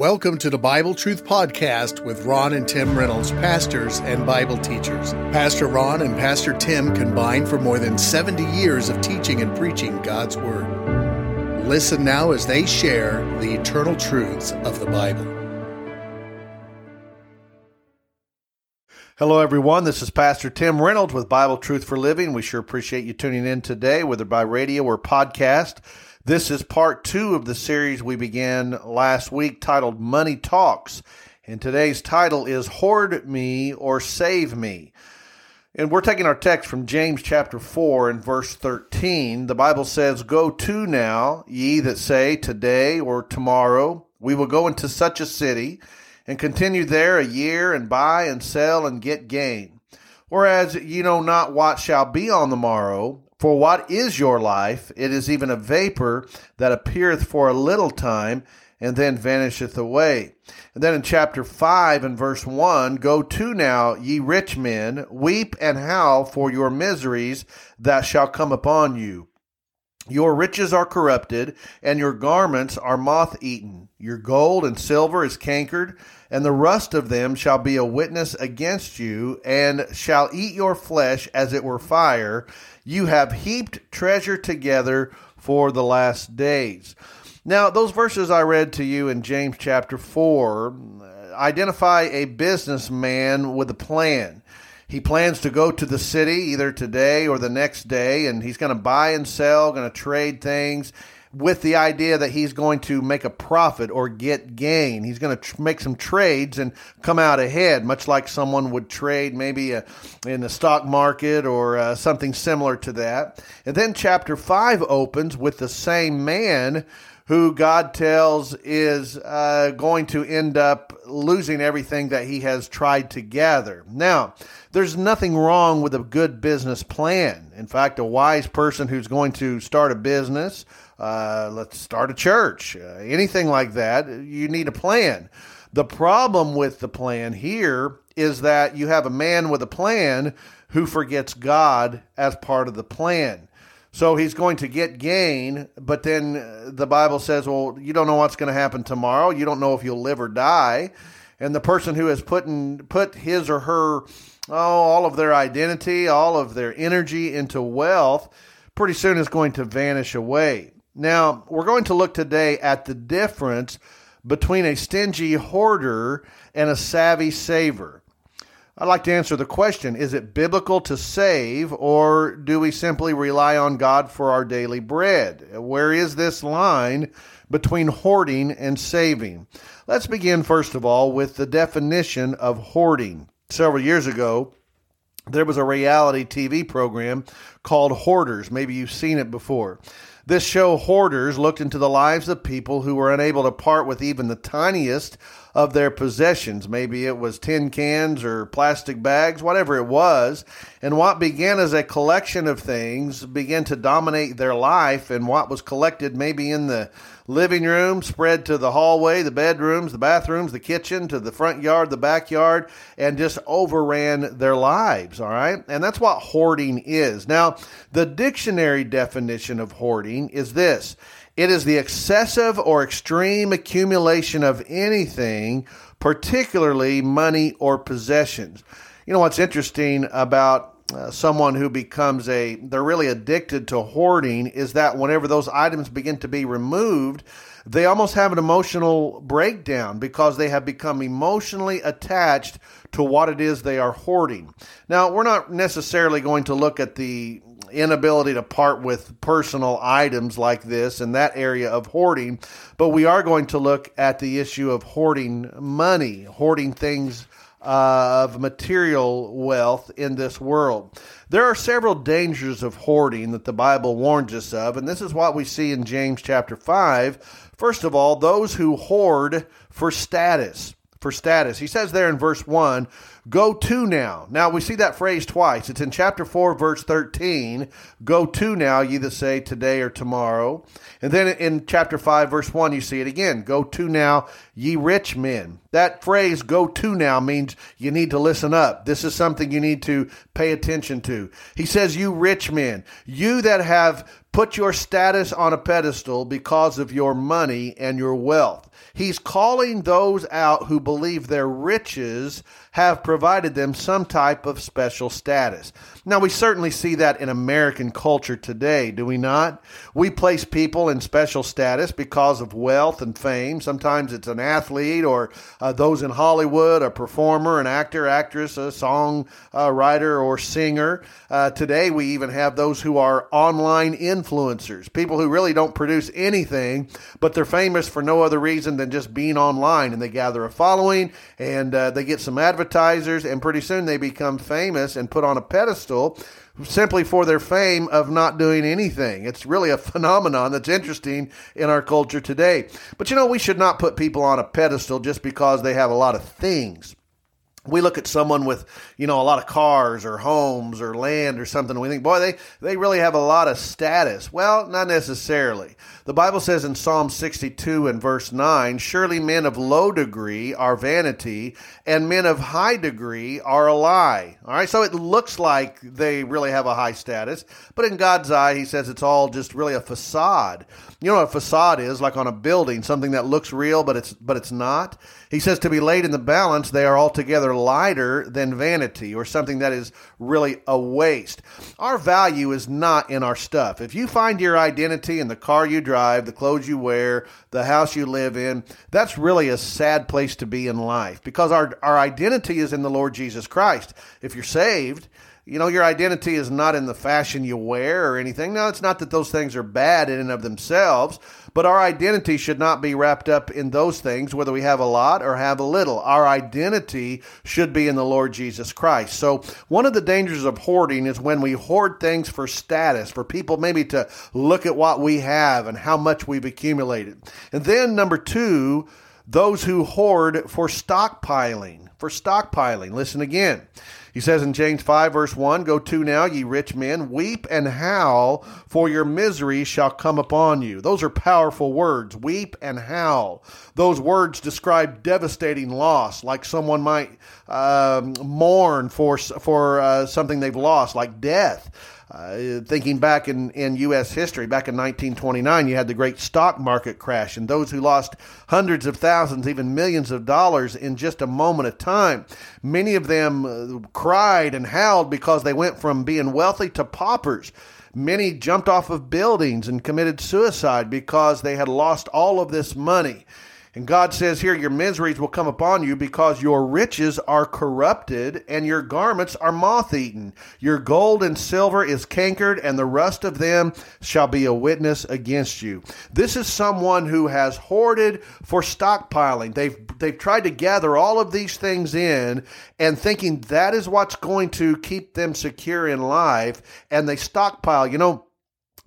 Welcome to the Bible Truth Podcast with Ron and Tim Reynolds, pastors and Bible teachers. Pastor Ron and Pastor Tim combined for more than 70 years of teaching and preaching God's Word. Listen now as they share the eternal truths of the Bible. Hello, everyone. This is Pastor Tim Reynolds with Bible Truth for Living. We sure appreciate you tuning in today, whether by radio or podcast. This is part two of the series we began last week titled Money Talks. And today's title is Hoard Me or Save Me. And we're taking our text from James chapter 4 and verse 13. The Bible says, Go to now, ye that say, Today or tomorrow, we will go into such a city and continue there a year and buy and sell and get gain. Whereas ye know not what shall be on the morrow, for what is your life? It is even a vapor that appeareth for a little time and then vanisheth away. And then in chapter 5 and verse 1 Go to now, ye rich men, weep and howl for your miseries that shall come upon you. Your riches are corrupted, and your garments are moth eaten. Your gold and silver is cankered, and the rust of them shall be a witness against you, and shall eat your flesh as it were fire. You have heaped treasure together for the last days. Now, those verses I read to you in James chapter 4 uh, identify a businessman with a plan. He plans to go to the city either today or the next day, and he's going to buy and sell, going to trade things with the idea that he's going to make a profit or get gain. He's going to tr- make some trades and come out ahead, much like someone would trade maybe uh, in the stock market or uh, something similar to that. And then chapter 5 opens with the same man who God tells is uh, going to end up losing everything that he has tried to gather. Now, there's nothing wrong with a good business plan. In fact, a wise person who's going to start a business, uh, let's start a church, uh, anything like that, you need a plan. The problem with the plan here is that you have a man with a plan who forgets God as part of the plan. So he's going to get gain, but then uh, the Bible says, well, you don't know what's going to happen tomorrow. You don't know if you'll live or die. And the person who has put, in, put his or her, oh, all of their identity, all of their energy into wealth, pretty soon is going to vanish away. Now, we're going to look today at the difference between a stingy hoarder and a savvy saver. I'd like to answer the question Is it biblical to save, or do we simply rely on God for our daily bread? Where is this line between hoarding and saving? Let's begin, first of all, with the definition of hoarding. Several years ago, there was a reality TV program called Hoarders. Maybe you've seen it before. This show, Hoarders, looked into the lives of people who were unable to part with even the tiniest of their possessions. Maybe it was tin cans or plastic bags, whatever it was. And what began as a collection of things began to dominate their life, and what was collected maybe in the living room spread to the hallway, the bedrooms, the bathrooms, the kitchen, to the front yard, the backyard, and just overran their lives. All right. And that's what hoarding is. Now, the dictionary definition of hoarding is this it is the excessive or extreme accumulation of anything, particularly money or possessions. You know what's interesting about uh, someone who becomes a they're really addicted to hoarding is that whenever those items begin to be removed they almost have an emotional breakdown because they have become emotionally attached to what it is they are hoarding. Now, we're not necessarily going to look at the inability to part with personal items like this in that area of hoarding, but we are going to look at the issue of hoarding money, hoarding things Uh, of material wealth in this world. There are several dangers of hoarding that the Bible warns us of, and this is what we see in James chapter 5. First of all, those who hoard for status. For status. He says there in verse 1 Go to now. Now we see that phrase twice. It's in chapter 4, verse 13. Go to now, ye that say today or tomorrow. And then in chapter 5, verse 1, you see it again. Go to now, ye rich men. That phrase, go to now, means you need to listen up. This is something you need to pay attention to. He says, You rich men, you that have put your status on a pedestal because of your money and your wealth. He's calling those out who believe their riches have provided them some type of special status. Now, we certainly see that in American culture today, do we not? We place people in special status because of wealth and fame. Sometimes it's an athlete or uh, those in Hollywood, a performer, an actor, actress, a song uh, writer, or singer. Uh, today, we even have those who are online influencers, people who really don't produce anything, but they're famous for no other reason than just being online and they gather a following and uh, they get some advertisers, and pretty soon they become famous and put on a pedestal simply for their fame of not doing anything. It's really a phenomenon that's interesting in our culture today. But you know, we should not put people on a pedestal just because they have a lot of things we look at someone with, you know, a lot of cars or homes or land or something, and we think, boy, they, they really have a lot of status. Well, not necessarily. The Bible says in Psalm 62 and verse 9, surely men of low degree are vanity, and men of high degree are a lie. All right, so it looks like they really have a high status, but in God's eye, he says it's all just really a facade. You know what a facade is, like on a building, something that looks real, but it's but it's not. He says to be laid in the balance, they are altogether lighter than vanity, or something that is really a waste. Our value is not in our stuff. If you find your identity in the car you drive, the clothes you wear, the house you live in, that's really a sad place to be in life because our, our identity is in the Lord Jesus Christ. If you're saved, you know, your identity is not in the fashion you wear or anything. No, it's not that those things are bad in and of themselves, but our identity should not be wrapped up in those things, whether we have a lot or have a little. Our identity should be in the Lord Jesus Christ. So, one of the dangers of hoarding is when we hoard things for status, for people maybe to look at what we have and how much we've accumulated. And then, number two, those who hoard for stockpiling. For stockpiling. Listen again. He says in James 5, verse 1 Go to now, ye rich men, weep and howl, for your misery shall come upon you. Those are powerful words. Weep and howl. Those words describe devastating loss, like someone might um, mourn for, for uh, something they've lost, like death. Uh, thinking back in, in U.S. history, back in 1929, you had the great stock market crash, and those who lost hundreds of thousands, even millions of dollars in just a moment of time. Many of them uh, cried and howled because they went from being wealthy to paupers. Many jumped off of buildings and committed suicide because they had lost all of this money. And God says here, Your miseries will come upon you because your riches are corrupted and your garments are moth eaten. Your gold and silver is cankered, and the rust of them shall be a witness against you. This is someone who has hoarded for stockpiling. They've, they've tried to gather all of these things in and thinking that is what's going to keep them secure in life, and they stockpile. You know,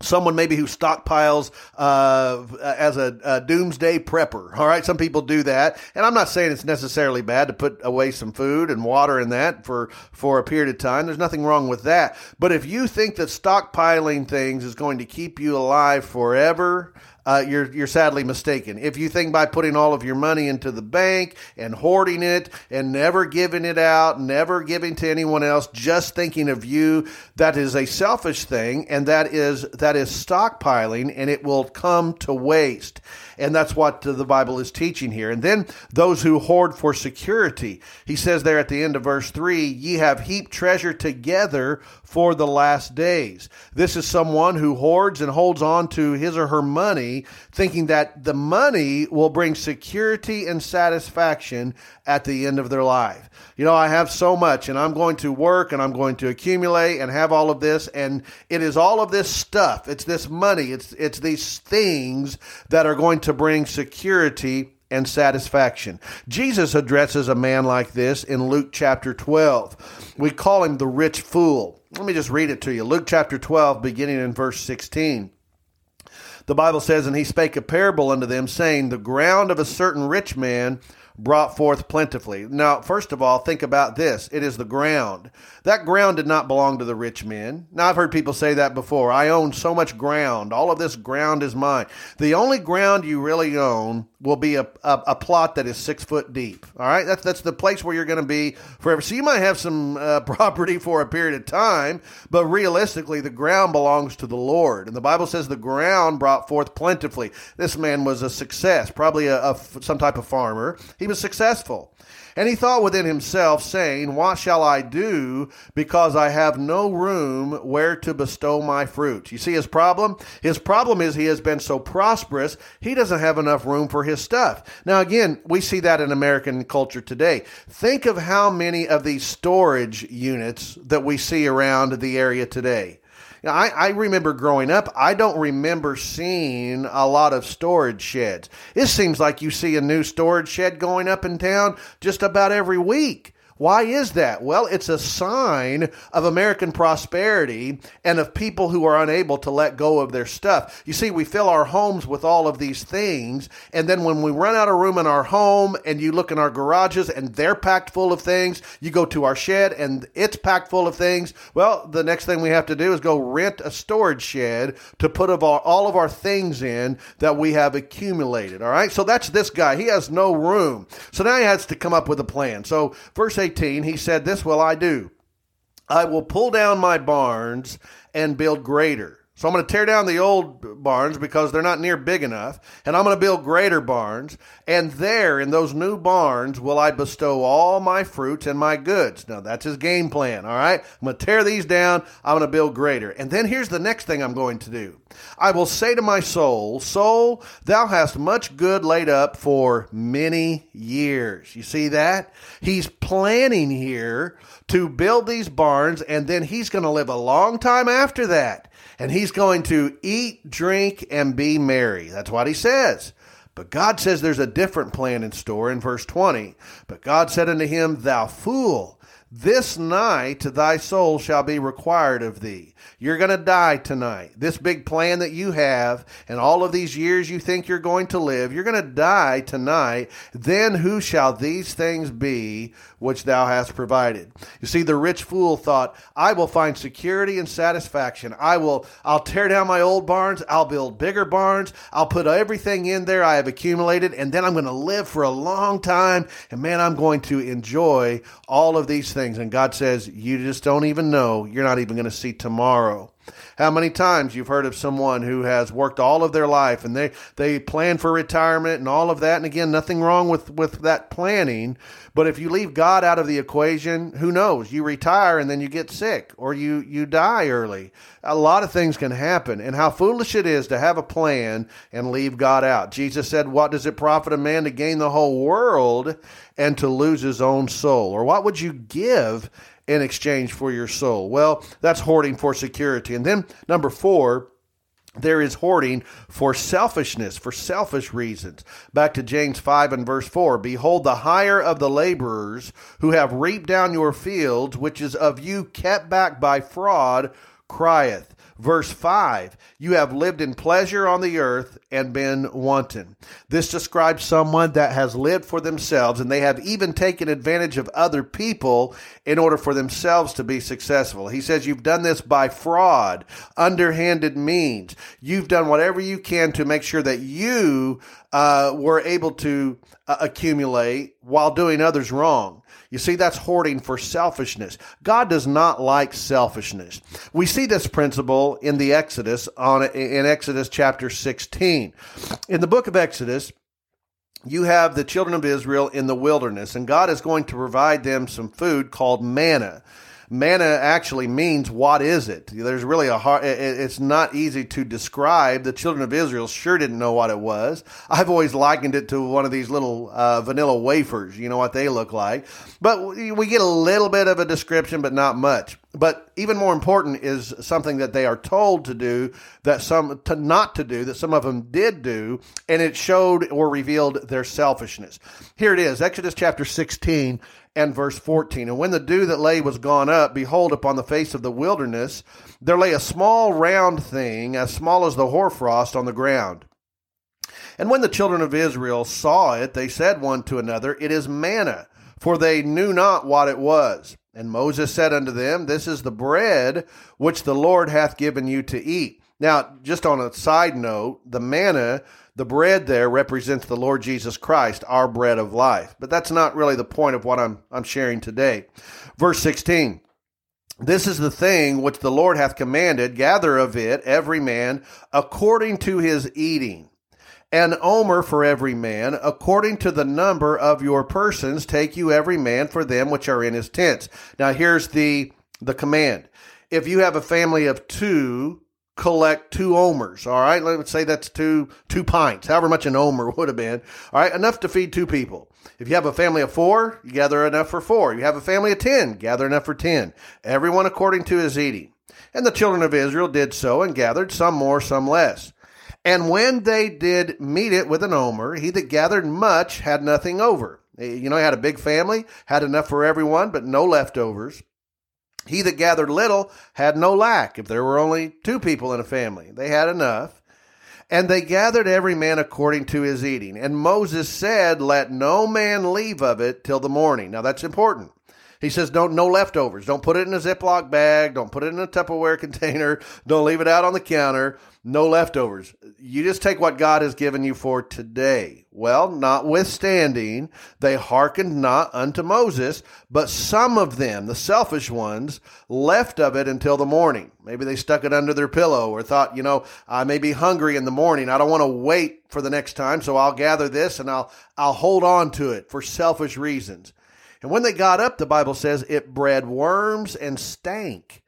someone maybe who stockpiles uh, as a, a, doomsday prepper. All right, some people do that, and I'm not saying it's necessarily bad to put away some food and water in that for for a period of time. There's nothing wrong with that. But if you think that stockpiling things is going to keep you alive forever, uh, you're you're sadly mistaken. If you think by putting all of your money into the bank and hoarding it and never giving it out, never giving to anyone else, just thinking of you, that is a selfish thing, and that is that is stockpiling, and it will come to waste. And that's what the Bible is teaching here. And then those who hoard for security. He says there at the end of verse 3 Ye have heaped treasure together for the last days. This is someone who hoards and holds on to his or her money, thinking that the money will bring security and satisfaction at the end of their life. You know, I have so much and I'm going to work and I'm going to accumulate and have all of this and it is all of this stuff. It's this money. It's it's these things that are going to bring security and satisfaction. Jesus addresses a man like this in Luke chapter 12. We call him the rich fool. Let me just read it to you. Luke chapter 12 beginning in verse 16. The Bible says, And he spake a parable unto them, saying, The ground of a certain rich man brought forth plentifully. Now, first of all, think about this. It is the ground. That ground did not belong to the rich men. Now, I've heard people say that before. I own so much ground. All of this ground is mine. The only ground you really own will be a, a, a plot that is six foot deep. All right. That's, that's the place where you're going to be forever. So you might have some uh, property for a period of time, but realistically, the ground belongs to the Lord. And the Bible says the ground brought forth plentifully. This man was a success, probably a, a some type of farmer. He was successful. And he thought within himself, saying, What shall I do, because I have no room where to bestow my fruit? You see his problem? His problem is he has been so prosperous, he doesn't have enough room for his stuff. Now, again, we see that in American culture today. Think of how many of these storage units that we see around the area today. I, I remember growing up, I don't remember seeing a lot of storage sheds. It seems like you see a new storage shed going up in town just about every week. Why is that? Well, it's a sign of American prosperity and of people who are unable to let go of their stuff. You see, we fill our homes with all of these things, and then when we run out of room in our home and you look in our garages and they're packed full of things, you go to our shed and it's packed full of things. Well, the next thing we have to do is go rent a storage shed to put all of our things in that we have accumulated. All right. So that's this guy. He has no room. So now he has to come up with a plan. So verse 18, he said, This will I do. I will pull down my barns and build greater. So I'm going to tear down the old barns because they're not near big enough, and I'm going to build greater barns. And there, in those new barns, will I bestow all my fruits and my goods. Now, that's his game plan, all right? I'm going to tear these down. I'm going to build greater. And then here's the next thing I'm going to do I will say to my soul, Soul, thou hast much good laid up for many years. You see that? He's planning here to build these barns, and then he's going to live a long time after that and he's going to eat, drink, and be merry. That's what he says. But God says there's a different plan in store in verse 20. But God said unto him, Thou fool, this night thy soul shall be required of thee. You're going to die tonight. This big plan that you have and all of these years you think you're going to live, you're going to die tonight. Then who shall these things be which thou hast provided? You see, the rich fool thought, I will find security and satisfaction. I will, I'll tear down my old barns. I'll build bigger barns. I'll put everything in there I have accumulated and then I'm going to live for a long time. And man, I'm going to enjoy all of these things things. And God says, You just don't even know. You're not even going to see tomorrow. How many times you've heard of someone who has worked all of their life and they, they plan for retirement and all of that. And again, nothing wrong with, with that planning. But if you leave God out of the equation, who knows? You retire and then you get sick or you, you die early. A lot of things can happen. And how foolish it is to have a plan and leave God out. Jesus said, What does it profit a man to gain the whole world and to lose his own soul? Or what would you give in exchange for your soul? Well, that's hoarding for security. And then number four, there is hoarding for selfishness, for selfish reasons. Back to James 5 and verse 4 Behold, the hire of the laborers who have reaped down your fields, which is of you kept back by fraud, crieth. Verse 5 You have lived in pleasure on the earth and been wanton. This describes someone that has lived for themselves and they have even taken advantage of other people in order for themselves to be successful. He says you've done this by fraud, underhanded means. You've done whatever you can to make sure that you uh, were able to uh, accumulate while doing others wrong. You see, that's hoarding for selfishness. God does not like selfishness. We see this principle in the Exodus on in Exodus chapter 16. In the book of Exodus, you have the children of Israel in the wilderness, and God is going to provide them some food called manna manna actually means what is it? There's really a hard, it's not easy to describe. The children of Israel sure didn't know what it was. I've always likened it to one of these little uh, vanilla wafers. You know what they look like. But we get a little bit of a description, but not much. But even more important is something that they are told to do that some to not to do that some of them did do, and it showed or revealed their selfishness. Here it is, Exodus chapter 16 and verse 14. And when the dew that lay was gone up, behold, upon the face of the wilderness, there lay a small round thing, as small as the hoarfrost on the ground. And when the children of Israel saw it, they said one to another, It is manna, for they knew not what it was. And Moses said unto them, This is the bread which the Lord hath given you to eat. Now, just on a side note, the manna, the bread there represents the Lord Jesus Christ, our bread of life. But that's not really the point of what I'm, I'm sharing today. Verse 16. This is the thing which the Lord hath commanded, gather of it every man according to his eating. An omer for every man, according to the number of your persons, take you every man for them which are in his tents. Now here's the, the command. If you have a family of two, collect two omers. All right. Let's say that's two, two pints, however much an omer would have been. All right. Enough to feed two people. If you have a family of four, you gather enough for four. You have a family of 10, gather enough for 10. Everyone according to his eating. And the children of Israel did so and gathered some more, some less. And when they did meet it with an omer, he that gathered much had nothing over. Eh, you know, he had a big family, had enough for everyone, but no leftovers. He that gathered little had no lack. If there were only two people in a family, they had enough. And they gathered every man according to his eating. And Moses said, Let no man leave of it till the morning. Now that's important. He says, don't, no leftovers. Don't put it in a Ziploc bag. Don't put it in a Tupperware container. Don't leave it out on the counter. No leftovers. You just take what God has given you for today. Well, notwithstanding, they hearkened not unto Moses, but some of them, the selfish ones, left of it until the morning. Maybe they stuck it under their pillow or thought, you know, I may be hungry in the morning. I don't want to wait for the next time, so I'll gather this and I'll, I'll hold on to it for selfish reasons. And when they got up, the Bible says it bred worms and stank.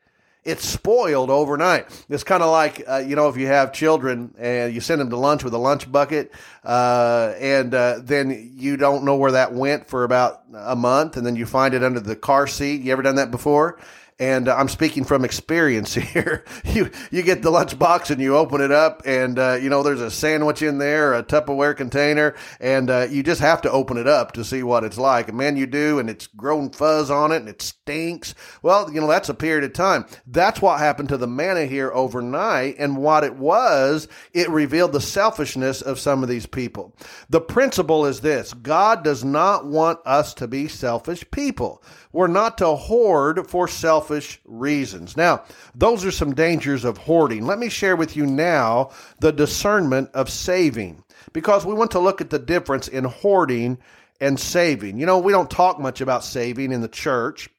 It spoiled overnight. It's kind of like, uh, you know, if you have children and you send them to lunch with a lunch bucket, uh, and uh, then you don't know where that went for about a month, and then you find it under the car seat. You ever done that before? And uh, I'm speaking from experience here. you you get the lunch box and you open it up, and uh, you know there's a sandwich in there, a Tupperware container, and uh, you just have to open it up to see what it's like. And man, you do, and it's grown fuzz on it, and it stinks. Well, you know that's a period of time. That's what happened to the manna here overnight, and what it was, it revealed the selfishness of some of these people. The principle is this: God does not want us to be selfish people. We're not to hoard for selfish reasons. Now, those are some dangers of hoarding. Let me share with you now the discernment of saving because we want to look at the difference in hoarding and saving. You know, we don't talk much about saving in the church.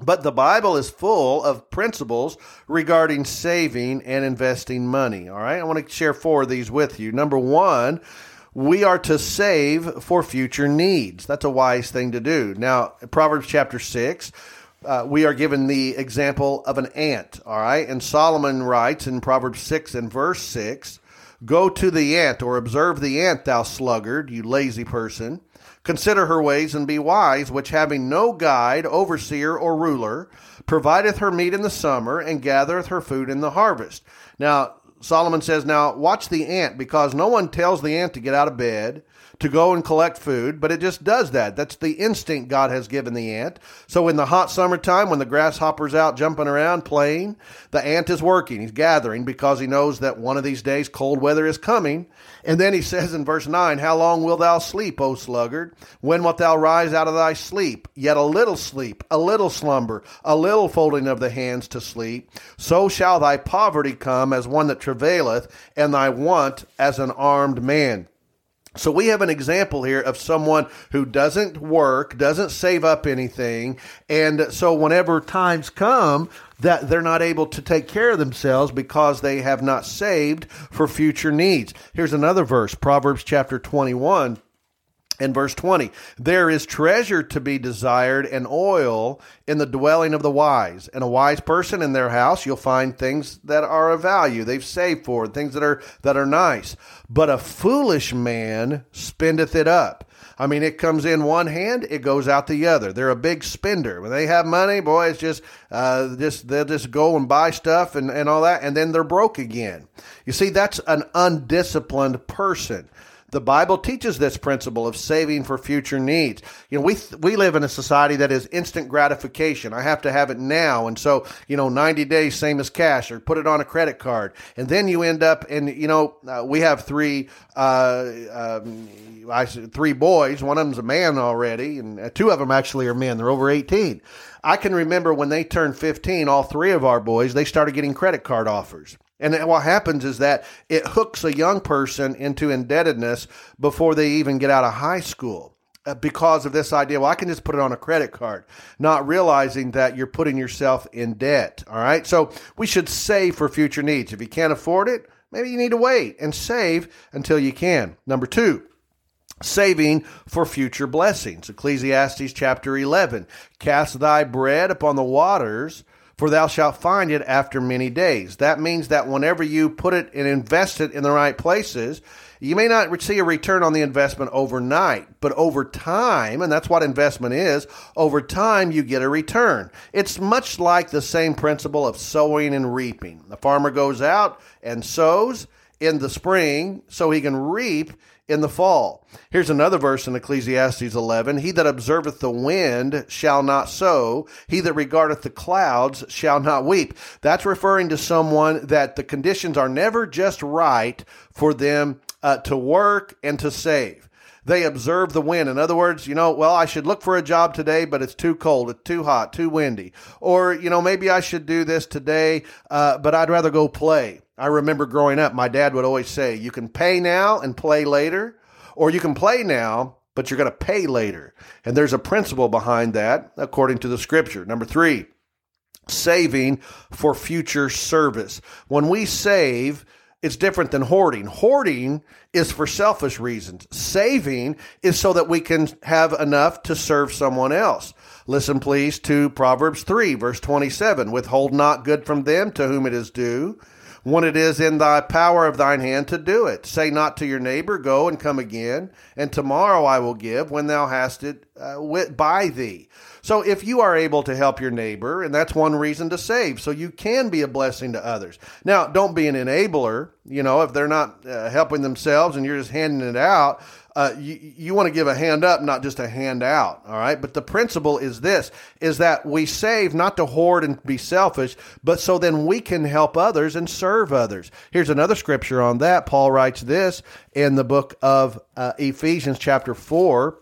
But the Bible is full of principles regarding saving and investing money. All right. I want to share four of these with you. Number one, we are to save for future needs. That's a wise thing to do. Now, Proverbs chapter 6, uh, we are given the example of an ant, all right? And Solomon writes in Proverbs 6 and verse 6 Go to the ant, or observe the ant, thou sluggard, you lazy person. Consider her ways and be wise, which having no guide, overseer, or ruler, provideth her meat in the summer and gathereth her food in the harvest. Now, Solomon says, Now watch the ant, because no one tells the ant to get out of bed to go and collect food, but it just does that. That's the instinct God has given the ant. So in the hot summertime, when the grasshopper's out jumping around playing, the ant is working. He's gathering because he knows that one of these days cold weather is coming. And then he says in verse 9, How long wilt thou sleep, O sluggard? When wilt thou rise out of thy sleep? Yet a little sleep, a little slumber, a little folding of the hands to sleep. So shall thy poverty come as one that travaileth, and thy want as an armed man. So we have an example here of someone who doesn't work, doesn't save up anything, and so whenever times come that they're not able to take care of themselves because they have not saved for future needs. Here's another verse, Proverbs chapter 21 in verse 20, there is treasure to be desired and oil in the dwelling of the wise. And a wise person in their house, you'll find things that are of value. They've saved for things that are, that are nice. But a foolish man spendeth it up. I mean, it comes in one hand, it goes out the other. They're a big spender. When they have money, boy, it's just, uh, just they'll just go and buy stuff and, and all that, and then they're broke again. You see, that's an undisciplined person. The Bible teaches this principle of saving for future needs. You know, we we live in a society that is instant gratification. I have to have it now, and so you know, 90 days same as cash, or put it on a credit card, and then you end up, and you know, uh, we have three. Uh, um, I three boys. One of them's a man already, and uh, two of them actually are men. They're over 18. I can remember when they turned 15, all three of our boys, they started getting credit card offers. And what happens is that it hooks a young person into indebtedness before they even get out of high school uh, because of this idea, well, I can just put it on a credit card, not realizing that you're putting yourself in debt. All right. So we should save for future needs. If you can't afford it, maybe you need to wait and save until you can. Number two, saving for future blessings. Ecclesiastes chapter 11 Cast thy bread upon the waters, for thou shalt find it after many days. That means that whenever you put it and invest it in the right places, you may not see a return on the investment overnight, but over time, and that's what investment is, over time you get a return. It's much like the same principle of sowing and reaping. The farmer goes out and sows in the spring so he can reap in the fall. Here's another verse in Ecclesiastes 11 He that observeth the wind shall not sow, he that regardeth the clouds shall not weep. That's referring to someone that the conditions are never just right for them uh, to work and to save. They observe the wind. In other words, you know, well, I should look for a job today, but it's too cold, it's too hot, too windy. Or, you know, maybe I should do this today, uh, but I'd rather go play. I remember growing up, my dad would always say, you can pay now and play later, or you can play now, but you're going to pay later. And there's a principle behind that according to the scripture. Number three, saving for future service. When we save, it's different than hoarding. Hoarding is for selfish reasons. Saving is so that we can have enough to serve someone else. Listen, please, to Proverbs 3, verse 27. Withhold not good from them to whom it is due when it is in thy power of thine hand to do it. Say not to your neighbor, Go and come again, and tomorrow I will give when thou hast it uh, by thee. So if you are able to help your neighbor, and that's one reason to save, so you can be a blessing to others. Now, don't be an enabler. You know, if they're not uh, helping themselves and you're just handing it out, uh, you, you want to give a hand up, not just a hand out. All right. But the principle is this, is that we save not to hoard and be selfish, but so then we can help others and serve others. Here's another scripture on that. Paul writes this in the book of uh, Ephesians chapter 4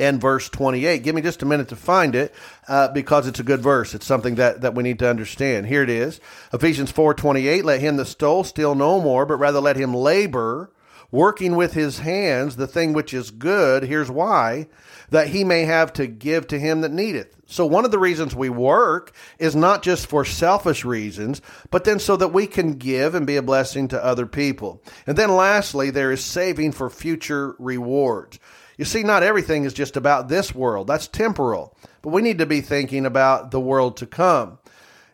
and verse 28. Give me just a minute to find it uh, because it's a good verse. It's something that, that we need to understand. Here it is. Ephesians 4:28, let him that stole steal no more, but rather let him labor working with his hands the thing which is good. Here's why that he may have to give to him that needeth. So, one of the reasons we work is not just for selfish reasons, but then so that we can give and be a blessing to other people. And then, lastly, there is saving for future rewards. You see, not everything is just about this world, that's temporal, but we need to be thinking about the world to come.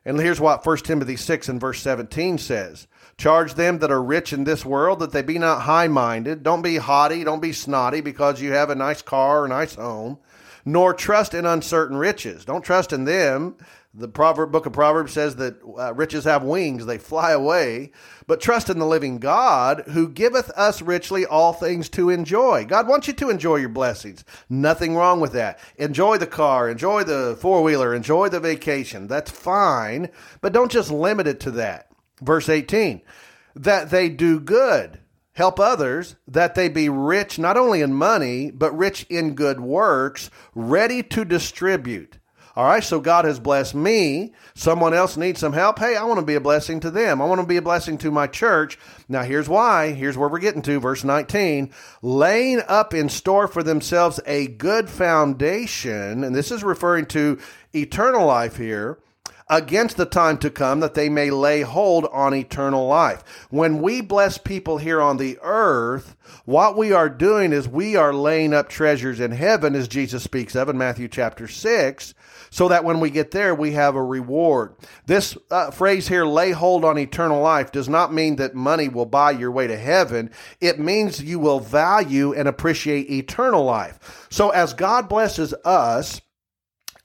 And here's what 1 Timothy 6 and verse 17 says Charge them that are rich in this world that they be not high minded. Don't be haughty, don't be snotty because you have a nice car or a nice home, nor trust in uncertain riches. Don't trust in them. The proverb, book of Proverbs says that uh, riches have wings, they fly away. But trust in the living God who giveth us richly all things to enjoy. God wants you to enjoy your blessings. Nothing wrong with that. Enjoy the car, enjoy the four wheeler, enjoy the vacation. That's fine. But don't just limit it to that. Verse 18, that they do good, help others, that they be rich not only in money, but rich in good works, ready to distribute. All right, so God has blessed me. Someone else needs some help. Hey, I want to be a blessing to them. I want to be a blessing to my church. Now, here's why. Here's where we're getting to. Verse 19 laying up in store for themselves a good foundation. And this is referring to eternal life here against the time to come that they may lay hold on eternal life. When we bless people here on the earth, what we are doing is we are laying up treasures in heaven, as Jesus speaks of in Matthew chapter 6, so that when we get there, we have a reward. This uh, phrase here, lay hold on eternal life, does not mean that money will buy your way to heaven. It means you will value and appreciate eternal life. So as God blesses us,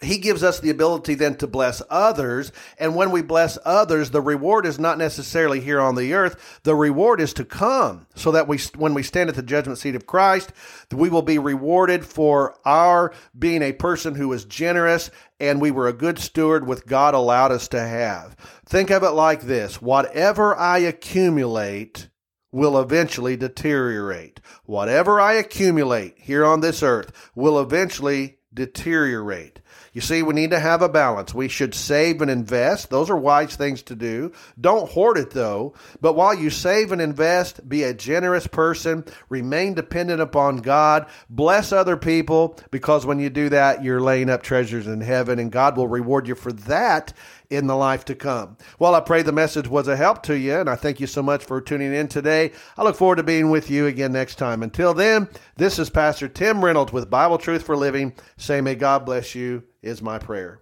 he gives us the ability then to bless others. And when we bless others, the reward is not necessarily here on the earth. The reward is to come so that we, when we stand at the judgment seat of Christ, we will be rewarded for our being a person who is generous and we were a good steward with God allowed us to have. Think of it like this. Whatever I accumulate, will eventually deteriorate. Whatever I accumulate here on this earth will eventually deteriorate. You see, we need to have a balance. We should save and invest. Those are wise things to do. Don't hoard it though. But while you save and invest, be a generous person. Remain dependent upon God. Bless other people because when you do that, you're laying up treasures in heaven and God will reward you for that in the life to come. Well, I pray the message was a help to you, and I thank you so much for tuning in today. I look forward to being with you again next time. Until then, this is Pastor Tim Reynolds with Bible Truth for Living. Say, may God bless you, is my prayer.